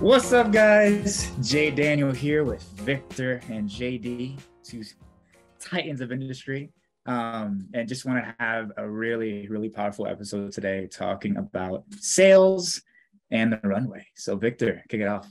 What's up, guys? Jay Daniel here with Victor and JD, two titans of industry. Um, and just want to have a really, really powerful episode today talking about sales and the runway. So, Victor, kick it off.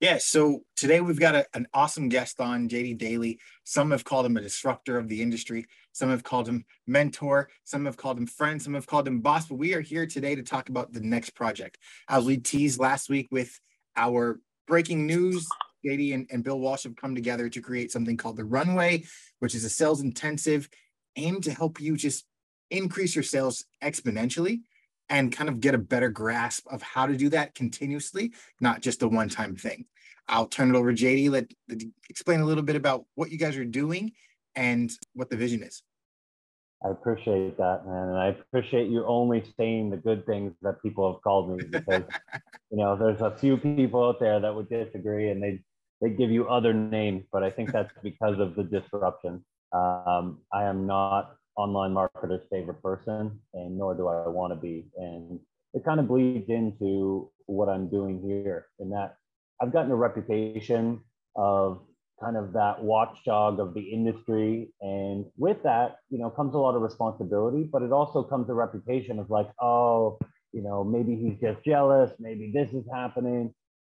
Yeah, so today we've got a, an awesome guest on, JD Daley. Some have called him a disruptor of the industry. Some have called him mentor. Some have called him friend. Some have called him boss. But we are here today to talk about the next project. As we teased last week with our breaking news, JD and, and Bill Walsh have come together to create something called the Runway, which is a sales intensive aimed to help you just increase your sales exponentially and kind of get a better grasp of how to do that continuously, not just a one time thing. I'll turn it over to JD. Let explain a little bit about what you guys are doing and what the vision is. I appreciate that, man. And I appreciate you only saying the good things that people have called me because, you know, there's a few people out there that would disagree and they they give you other names, but I think that's because of the disruption. Um, I am not online marketer's favorite person, and nor do I want to be. And it kind of bleeds into what I'm doing here, in that I've gotten a reputation of kind of that watchdog of the industry. And with that, you know, comes a lot of responsibility, but it also comes a reputation of like, oh, you know, maybe he's just jealous, maybe this is happening.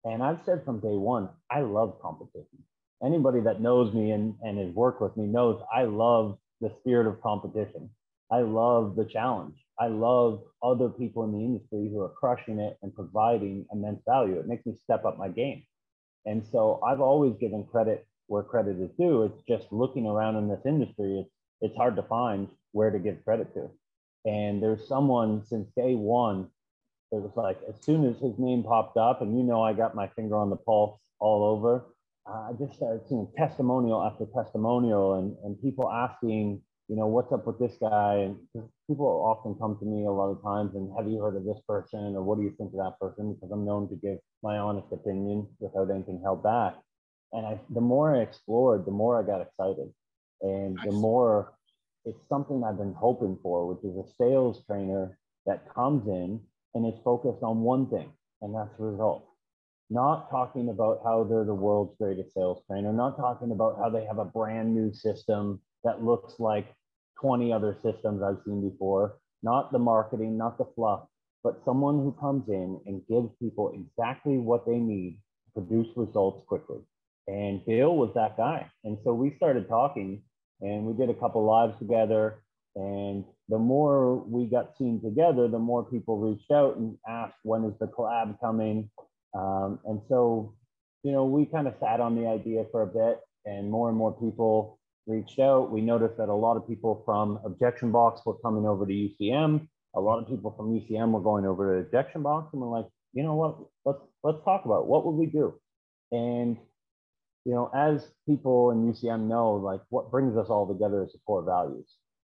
And I've said from day one, I love competition. Anybody that knows me and, and has worked with me knows I love the spirit of competition. I love the challenge. I love other people in the industry who are crushing it and providing immense value. It makes me step up my game. And so I've always given credit where credit is due. It's just looking around in this industry, it's it's hard to find where to give credit to. And there's someone since day one, it was like as soon as his name popped up, and you know I got my finger on the pulse all over, I just started seeing testimonial after testimonial and, and people asking, you know, what's up with this guy? And people often come to me a lot of times and have you heard of this person or what do you think of that person? Because I'm known to give my honest opinion without anything held back. And I, the more I explored, the more I got excited, and nice. the more it's something I've been hoping for, which is a sales trainer that comes in and is focused on one thing, and that's results. Not talking about how they're the world's greatest sales trainer, not talking about how they have a brand new system that looks like 20 other systems I've seen before, not the marketing, not the fluff, but someone who comes in and gives people exactly what they need to produce results quickly. And Bill was that guy. And so we started talking and we did a couple lives together. And the more we got seen together, the more people reached out and asked, when is the collab coming? Um, and so, you know, we kind of sat on the idea for a bit and more and more people reached out. We noticed that a lot of people from Objection Box were coming over to UCM. A lot of people from UCM were going over to Objection Box and we're like, you know what, let's, let's talk about it. what would we do? And you know, as people in UCM know, like what brings us all together is the core values.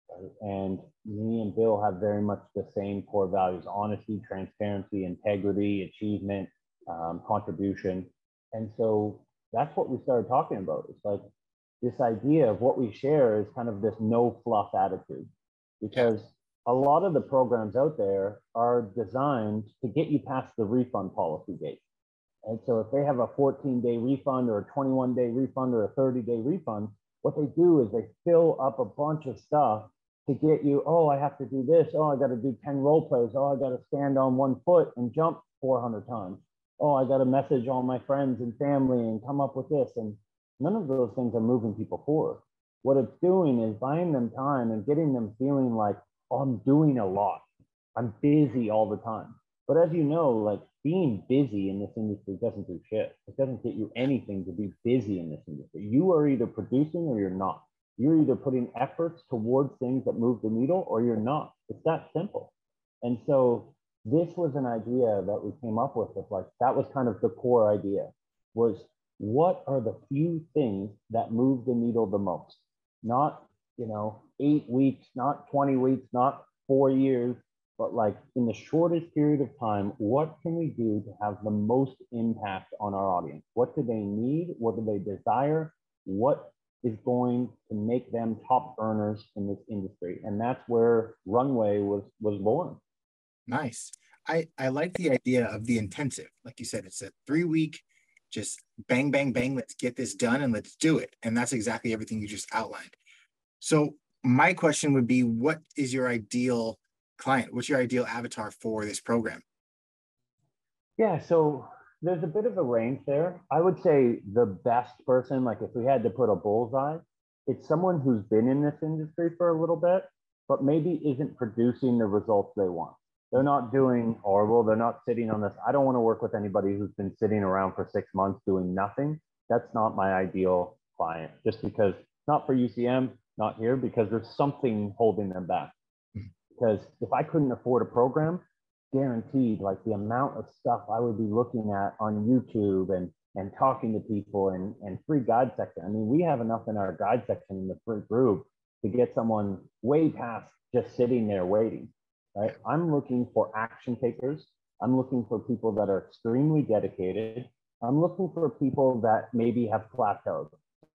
Right? And me and Bill have very much the same core values honesty, transparency, integrity, achievement, um, contribution. And so that's what we started talking about. It's like this idea of what we share is kind of this no fluff attitude because a lot of the programs out there are designed to get you past the refund policy gate. And so if they have a 14 day refund or a 21 day refund or a 30 day refund, what they do is they fill up a bunch of stuff to get you, oh, I have to do this. Oh, I got to do 10 role plays. Oh, I got to stand on one foot and jump 400 times. Oh, I got to message all my friends and family and come up with this. And none of those things are moving people forward. What it's doing is buying them time and getting them feeling like, oh, I'm doing a lot. I'm busy all the time. But as you know, like being busy in this industry doesn't do shit. It doesn't get you anything to be busy in this industry. You are either producing or you're not. You're either putting efforts towards things that move the needle or you're not. It's that simple. And so this was an idea that we came up with of like that was kind of the core idea was what are the few things that move the needle the most? Not, you know, eight weeks, not 20 weeks, not four years, but like in the shortest period of time, what can we do to have the most impact on our audience? What do they need? What do they desire? What is going to make them top earners in this industry? And that's where Runway was was born. Nice. I, I like the idea of the intensive. Like you said, it's a three week, just bang, bang, bang, let's get this done and let's do it. And that's exactly everything you just outlined. So, my question would be what is your ideal client? What's your ideal avatar for this program? Yeah, so there's a bit of a range there. I would say the best person, like if we had to put a bullseye, it's someone who's been in this industry for a little bit, but maybe isn't producing the results they want. They're not doing horrible. They're not sitting on this. I don't want to work with anybody who's been sitting around for six months doing nothing. That's not my ideal client, just because not for UCM, not here, because there's something holding them back. Because if I couldn't afford a program, guaranteed like the amount of stuff I would be looking at on YouTube and and talking to people and, and free guide section. I mean, we have enough in our guide section in the free group to get someone way past just sitting there waiting right? I'm looking for action takers. I'm looking for people that are extremely dedicated. I'm looking for people that maybe have plateaued.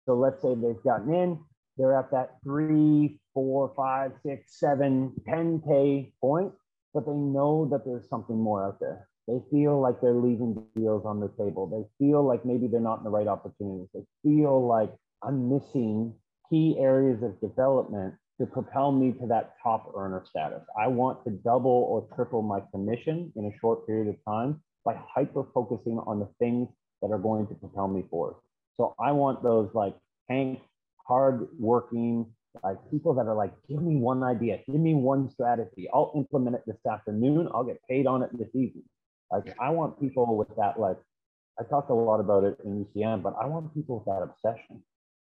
So let's say they've gotten in, they're at that three, four, five, six, seven, 10K point, but they know that there's something more out there. They feel like they're leaving deals on the table. They feel like maybe they're not in the right opportunities. They feel like I'm missing key areas of development to propel me to that top earner status. I want to double or triple my commission in a short period of time by hyper focusing on the things that are going to propel me forward. So I want those like Hank, hard working, like people that are like, give me one idea, give me one strategy. I'll implement it this afternoon. I'll get paid on it this evening. Like I want people with that, like I talked a lot about it in UCM, but I want people with that obsession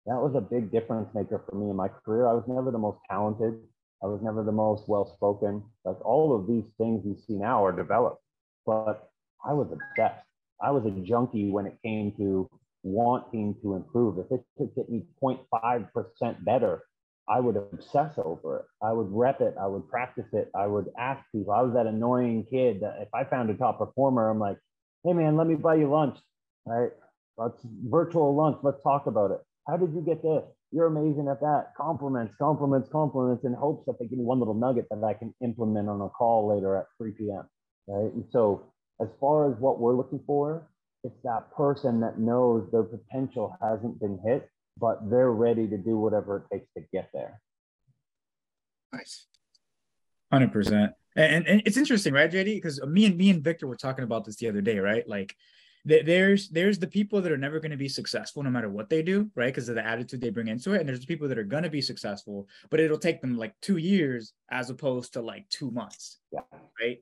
that was a big difference maker for me in my career. I was never the most talented. I was never the most well spoken. Like all of these things you see now are developed, but I was obsessed. I was a junkie when it came to wanting to improve. If it could get me 0.5% better, I would obsess over it. I would rep it. I would practice it. I would ask people. I was that annoying kid that if I found a top performer, I'm like, hey man, let me buy you lunch. Right? Let's virtual lunch. Let's talk about it. How did you get this? You're amazing at that. Compliments, compliments, compliments, in hopes that they give me one little nugget that I can implement on a call later at 3 p.m. Right. And so, as far as what we're looking for, it's that person that knows their potential hasn't been hit, but they're ready to do whatever it takes to get there. Nice. 100%. And, and it's interesting, right, JD? Because me and me and Victor were talking about this the other day, right? Like there's there's the people that are never going to be successful no matter what they do right? Because of the attitude they bring into it and there's the people that are going to be successful but it'll take them like two years as opposed to like two months yeah. right?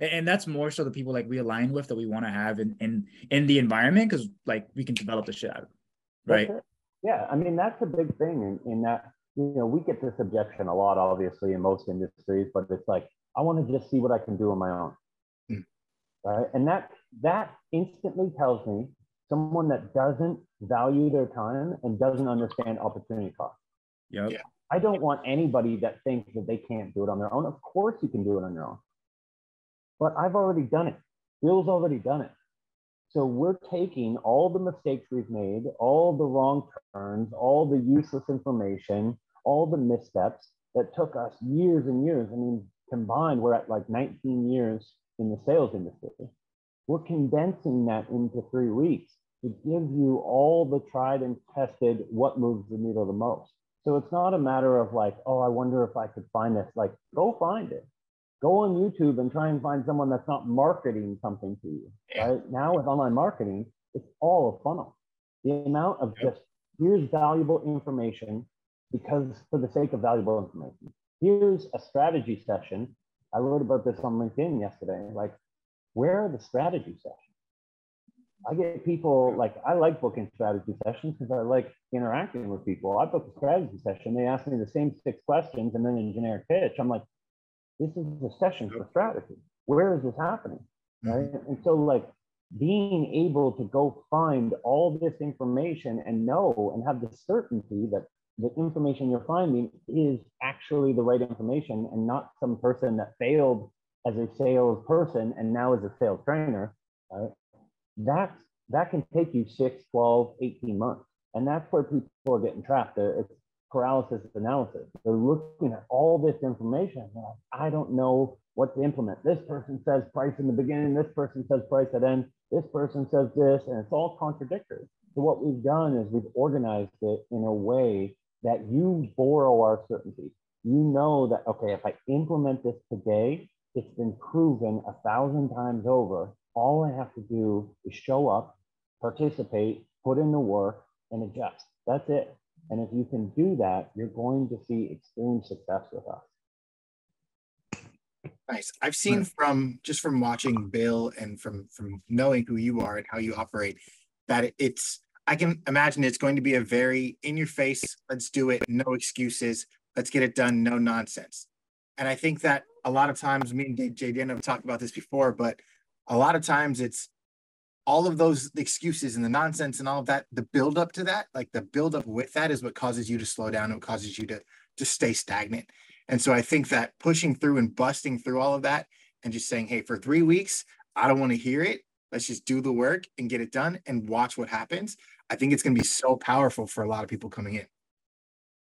And that's more so the people like we align with that we want to have in in in the environment because like we can develop the shit out of it, right? yeah i mean that's a big thing in, in that you know we get this objection a lot obviously in most industries but it's like i want to just see what i can do on my own. Mm. right? And that that instantly tells me someone that doesn't value their time and doesn't understand opportunity cost. Yep. Yeah. I don't want anybody that thinks that they can't do it on their own. Of course, you can do it on your own. But I've already done it. Bill's already done it. So we're taking all the mistakes we've made, all the wrong turns, all the useless information, all the missteps that took us years and years. I mean, combined, we're at like 19 years in the sales industry. We're condensing that into three weeks to give you all the tried and tested what moves the needle the most. So it's not a matter of like, oh, I wonder if I could find this. Like, go find it. Go on YouTube and try and find someone that's not marketing something to you. Yeah. Right now with online marketing, it's all a funnel. The amount of yep. just here's valuable information because for the sake of valuable information. Here's a strategy session. I wrote about this on LinkedIn yesterday. Like, where are the strategy sessions? I get people like I like booking strategy sessions because I like interacting with people. I book a strategy session, they ask me the same six questions and then a generic pitch. I'm like, this is a session for strategy. Where is this happening? Mm-hmm. Right. And so like being able to go find all this information and know and have the certainty that the information you're finding is actually the right information and not some person that failed as a salesperson and now as a sales trainer, right? That can take you six, 12, 18 months. And that's where people are getting trapped. It's paralysis analysis. They're looking at all this information. Like, I don't know what to implement. This person says price in the beginning, this person says price at end, this person says this, and it's all contradictory. So what we've done is we've organized it in a way that you borrow our certainty. You know that, okay, if I implement this today, it's been proven a thousand times over. All I have to do is show up, participate, put in the work, and adjust. That's it. And if you can do that, you're going to see extreme success with us. Nice. I've seen from just from watching Bill and from from knowing who you are and how you operate that it's I can imagine it's going to be a very in your face, let's do it, no excuses, let's get it done, no nonsense. And I think that a lot of times me and JD have talked about this before, but a lot of times it's all of those excuses and the nonsense and all of that, the build up to that, like the build up with that is what causes you to slow down, what causes you to to stay stagnant. And so I think that pushing through and busting through all of that and just saying, hey, for three weeks, I don't want to hear it. Let's just do the work and get it done and watch what happens. I think it's going to be so powerful for a lot of people coming in.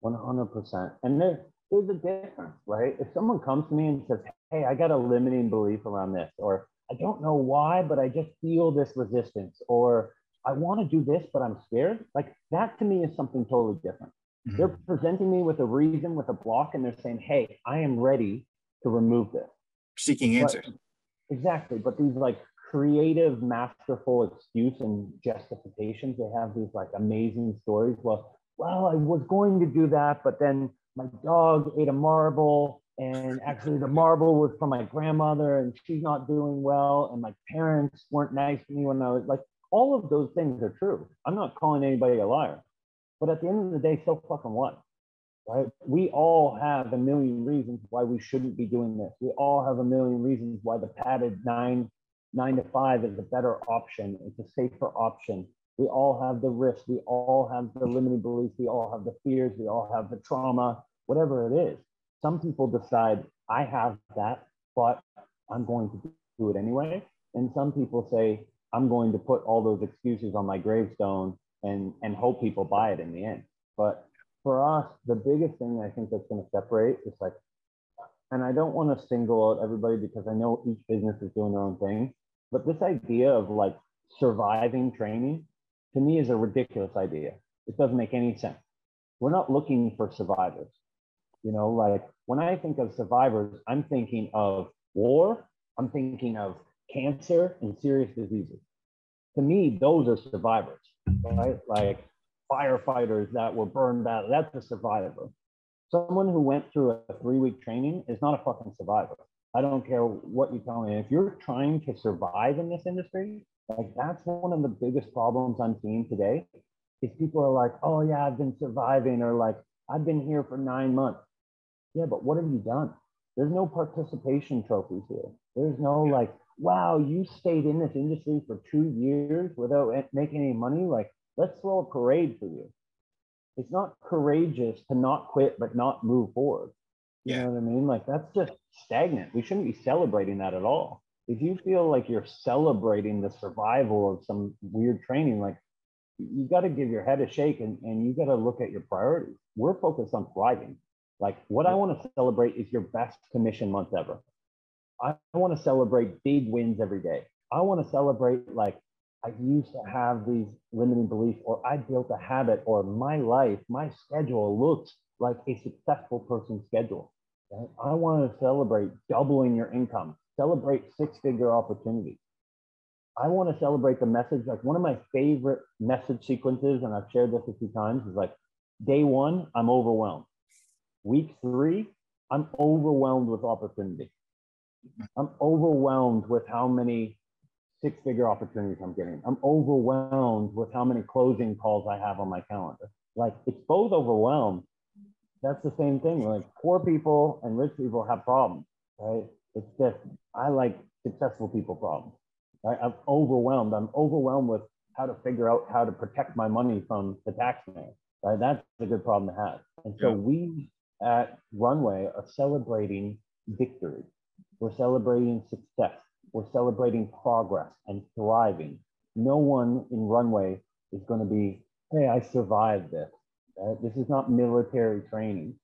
100%. And there, there's a difference, right? If someone comes to me and says, hey, I got a limiting belief around this, or I don't know why, but I just feel this resistance, or I want to do this, but I'm scared, like that to me is something totally different. Mm-hmm. They're presenting me with a reason, with a block, and they're saying, hey, I am ready to remove this. Seeking answers. But, exactly. But these like creative, masterful excuse and justifications, they have these like amazing stories. Well, well, I was going to do that, but then my dog ate a marble and actually the marble was from my grandmother and she's not doing well and my parents weren't nice to me when i was like all of those things are true i'm not calling anybody a liar but at the end of the day, so fucking what? Right? We all have a million reasons why we shouldn't be doing this. We all have a million reasons why the padded nine nine to five is a better option. It's a safer option. We all have the risks. We all have the limiting beliefs. We all have the fears. We all have the trauma, whatever it is. Some people decide, I have that, but I'm going to do it anyway. And some people say, I'm going to put all those excuses on my gravestone and and hope people buy it in the end. But for us, the biggest thing I think that's going to separate is like, and I don't want to single out everybody because I know each business is doing their own thing, but this idea of like surviving training to me is a ridiculous idea. It doesn't make any sense. We're not looking for survivors. You know, like when I think of survivors, I'm thinking of war, I'm thinking of cancer and serious diseases. To me, those are survivors right? Like firefighters that were burned out. That's a survivor. Someone who went through a three week training is not a fucking survivor. I don't care what you tell me. If you're trying to survive in this industry, like that's one of the biggest problems I'm seeing today. Is people are like, oh yeah, I've been surviving, or like I've been here for nine months. Yeah, but what have you done? There's no participation trophies here. There's no like wow, you stayed in this industry for two years without making any money. Like, let's throw a parade for you. It's not courageous to not quit, but not move forward. You yeah. know what I mean? Like, that's just stagnant. We shouldn't be celebrating that at all. If you feel like you're celebrating the survival of some weird training, like, you got to give your head a shake and, and you got to look at your priorities. We're focused on thriving. Like, what I want to celebrate is your best commission month ever. I want to celebrate big wins every day. I want to celebrate like I used to have these limiting beliefs, or I built a habit, or my life, my schedule looks like a successful person's schedule. Right? I want to celebrate doubling your income, celebrate six figure opportunities. I want to celebrate the message. Like one of my favorite message sequences, and I've shared this a few times, is like day one, I'm overwhelmed. Week three, I'm overwhelmed with opportunity. I'm overwhelmed with how many six figure opportunities I'm getting. I'm overwhelmed with how many closing calls I have on my calendar. Like it's both overwhelmed. That's the same thing. Like poor people and rich people have problems, right? It's just, I like successful people problems. Right? I'm overwhelmed. I'm overwhelmed with how to figure out how to protect my money from the taxman. Right? That's a good problem to have. And so yeah. we at Runway are celebrating victory. We're celebrating success. We're celebrating progress and thriving. No one in runway is going to be, hey, I survived this. Right? This is not military training.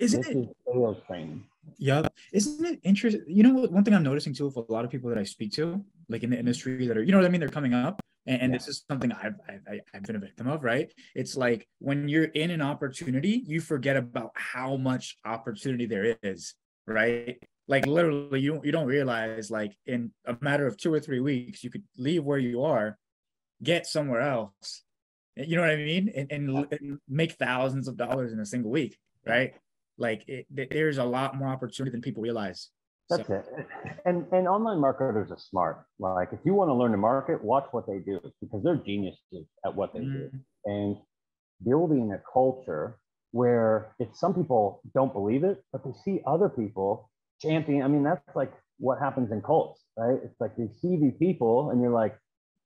Isn't this it, is sales training. Yeah. Isn't it interesting? You know, one thing I'm noticing too with a lot of people that I speak to, like in the industry that are, you know what I mean? They're coming up. And, and yeah. this is something I've, I've, I've been a victim of, right? It's like when you're in an opportunity, you forget about how much opportunity there is, right? Like literally, you, you don't realize like in a matter of two or three weeks, you could leave where you are, get somewhere else, you know what I mean? And, and, and make thousands of dollars in a single week, right? Like it, there's a lot more opportunity than people realize. That's so. it. And and online marketers are smart. Like if you want to learn to market, watch what they do because they're geniuses at what they mm. do. And building a culture where if some people don't believe it, but they see other people champion. I mean, that's like what happens in cults, right? It's like you see these people and you're like,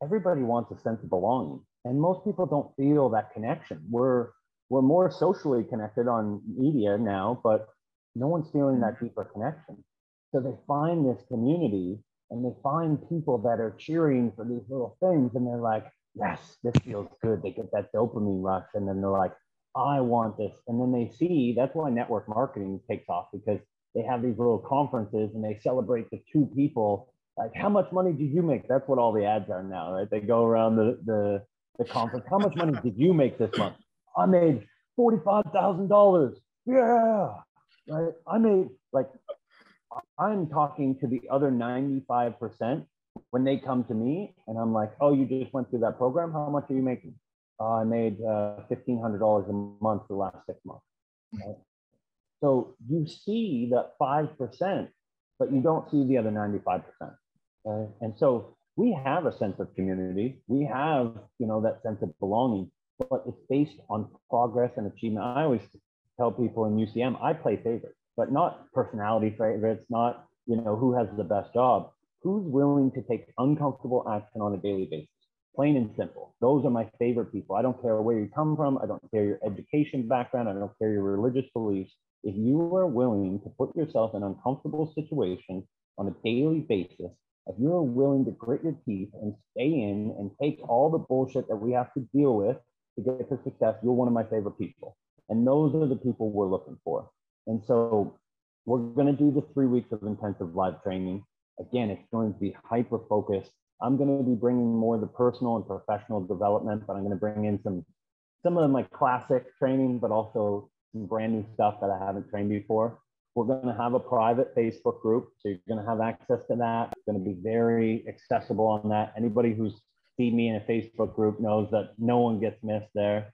everybody wants a sense of belonging. And most people don't feel that connection. We're we're more socially connected on media now, but no one's feeling that mm-hmm. deeper connection. So they find this community and they find people that are cheering for these little things and they're like, yes, this feels good. They get that dopamine rush and then they're like, I want this. And then they see that's why network marketing takes off because they have these little conferences and they celebrate the two people. Like, how much money did you make? That's what all the ads are now, right? They go around the, the, the conference. How much money did you make this month? I made $45,000. Yeah. Right. I made like, I'm talking to the other 95% when they come to me and I'm like, oh, you just went through that program. How much are you making? Uh, I made uh, $1,500 a month for the last six months. Right? So you see that 5%, but you don't see the other 95%. Right? And so we have a sense of community. We have, you know, that sense of belonging but it's based on progress and achievement. I always tell people in UCM, I play favorites, but not personality favorites, not you know who has the best job. Who's willing to take uncomfortable action on a daily basis? Plain and simple. Those are my favorite people. I don't care where you come from. I don't care your education background. I don't care your religious beliefs. If you are willing to put yourself in uncomfortable situations on a daily basis, if you're willing to grit your teeth and stay in and take all the bullshit that we have to deal with to get to success, you're one of my favorite people. And those are the people we're looking for. And so we're going to do the three weeks of intensive live training. Again, it's going to be hyper focused. I'm going to be bringing more of the personal and professional development, but I'm going to bring in some some of my classic training, but also some brand new stuff that I haven't trained before. We're going to have a private Facebook group, so you're going to have access to that. It's going to be very accessible on that. Anybody who's see me in a Facebook group knows that no one gets missed there.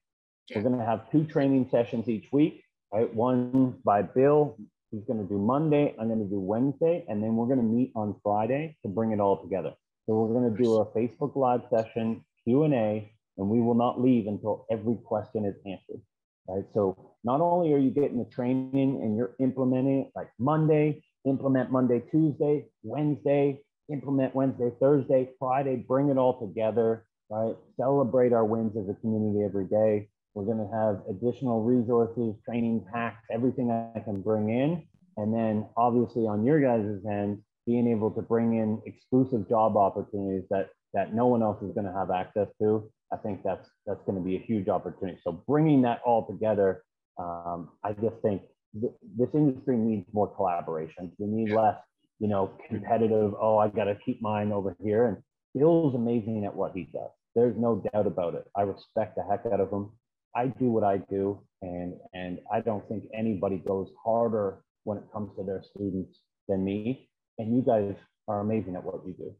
We're going to have two training sessions each week, right? One by Bill, he's going to do Monday. I'm going to do Wednesday, and then we're going to meet on Friday to bring it all together. So we're going to do a Facebook Live session, Q and A, and we will not leave until every question is answered. Right. So not only are you getting the training and you're implementing it like Monday, implement Monday, Tuesday, Wednesday, implement Wednesday, Thursday, Friday, bring it all together, right? Celebrate our wins as a community every day. We're going to have additional resources, training packs, everything I can bring in. And then obviously on your guys' end, being able to bring in exclusive job opportunities that that no one else is going to have access to. I think that's that's going to be a huge opportunity. So bringing that all together, um, I just think th- this industry needs more collaboration. We need less you know, hmm. competitive. Oh, I got to keep mine over here. And Bill's amazing at what he does. There's no doubt about it. I respect the heck out of him. I do what I do, and and I don't think anybody goes harder when it comes to their students than me. And you guys are amazing at what you do.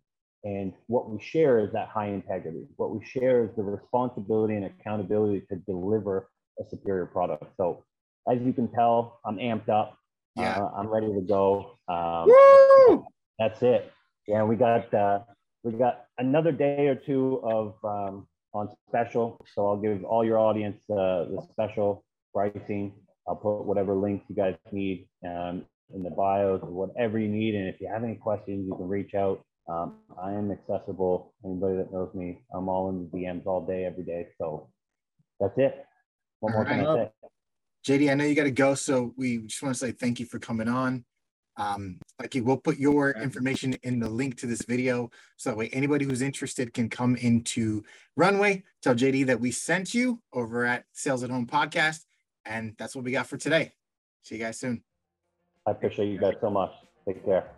And what we share is that high integrity. What we share is the responsibility and accountability to deliver a superior product. So, as you can tell, I'm amped up. Yeah. Uh, I'm ready to go. Um, that's it. Yeah, we got uh, we got another day or two of um, on special. So I'll give all your audience uh, the special pricing. I'll put whatever links you guys need um, in the bios or whatever you need. And if you have any questions, you can reach out. Um, I am accessible. Anybody that knows me, I'm all in the DMs all day, every day. So that's it. One more thing I say. JD, I know you got to go, so we just want to say thank you for coming on. Um, like we'll put your information in the link to this video, so that way anybody who's interested can come into Runway. Tell JD that we sent you over at Sales at Home Podcast, and that's what we got for today. See you guys soon. I appreciate you guys so much. Take care.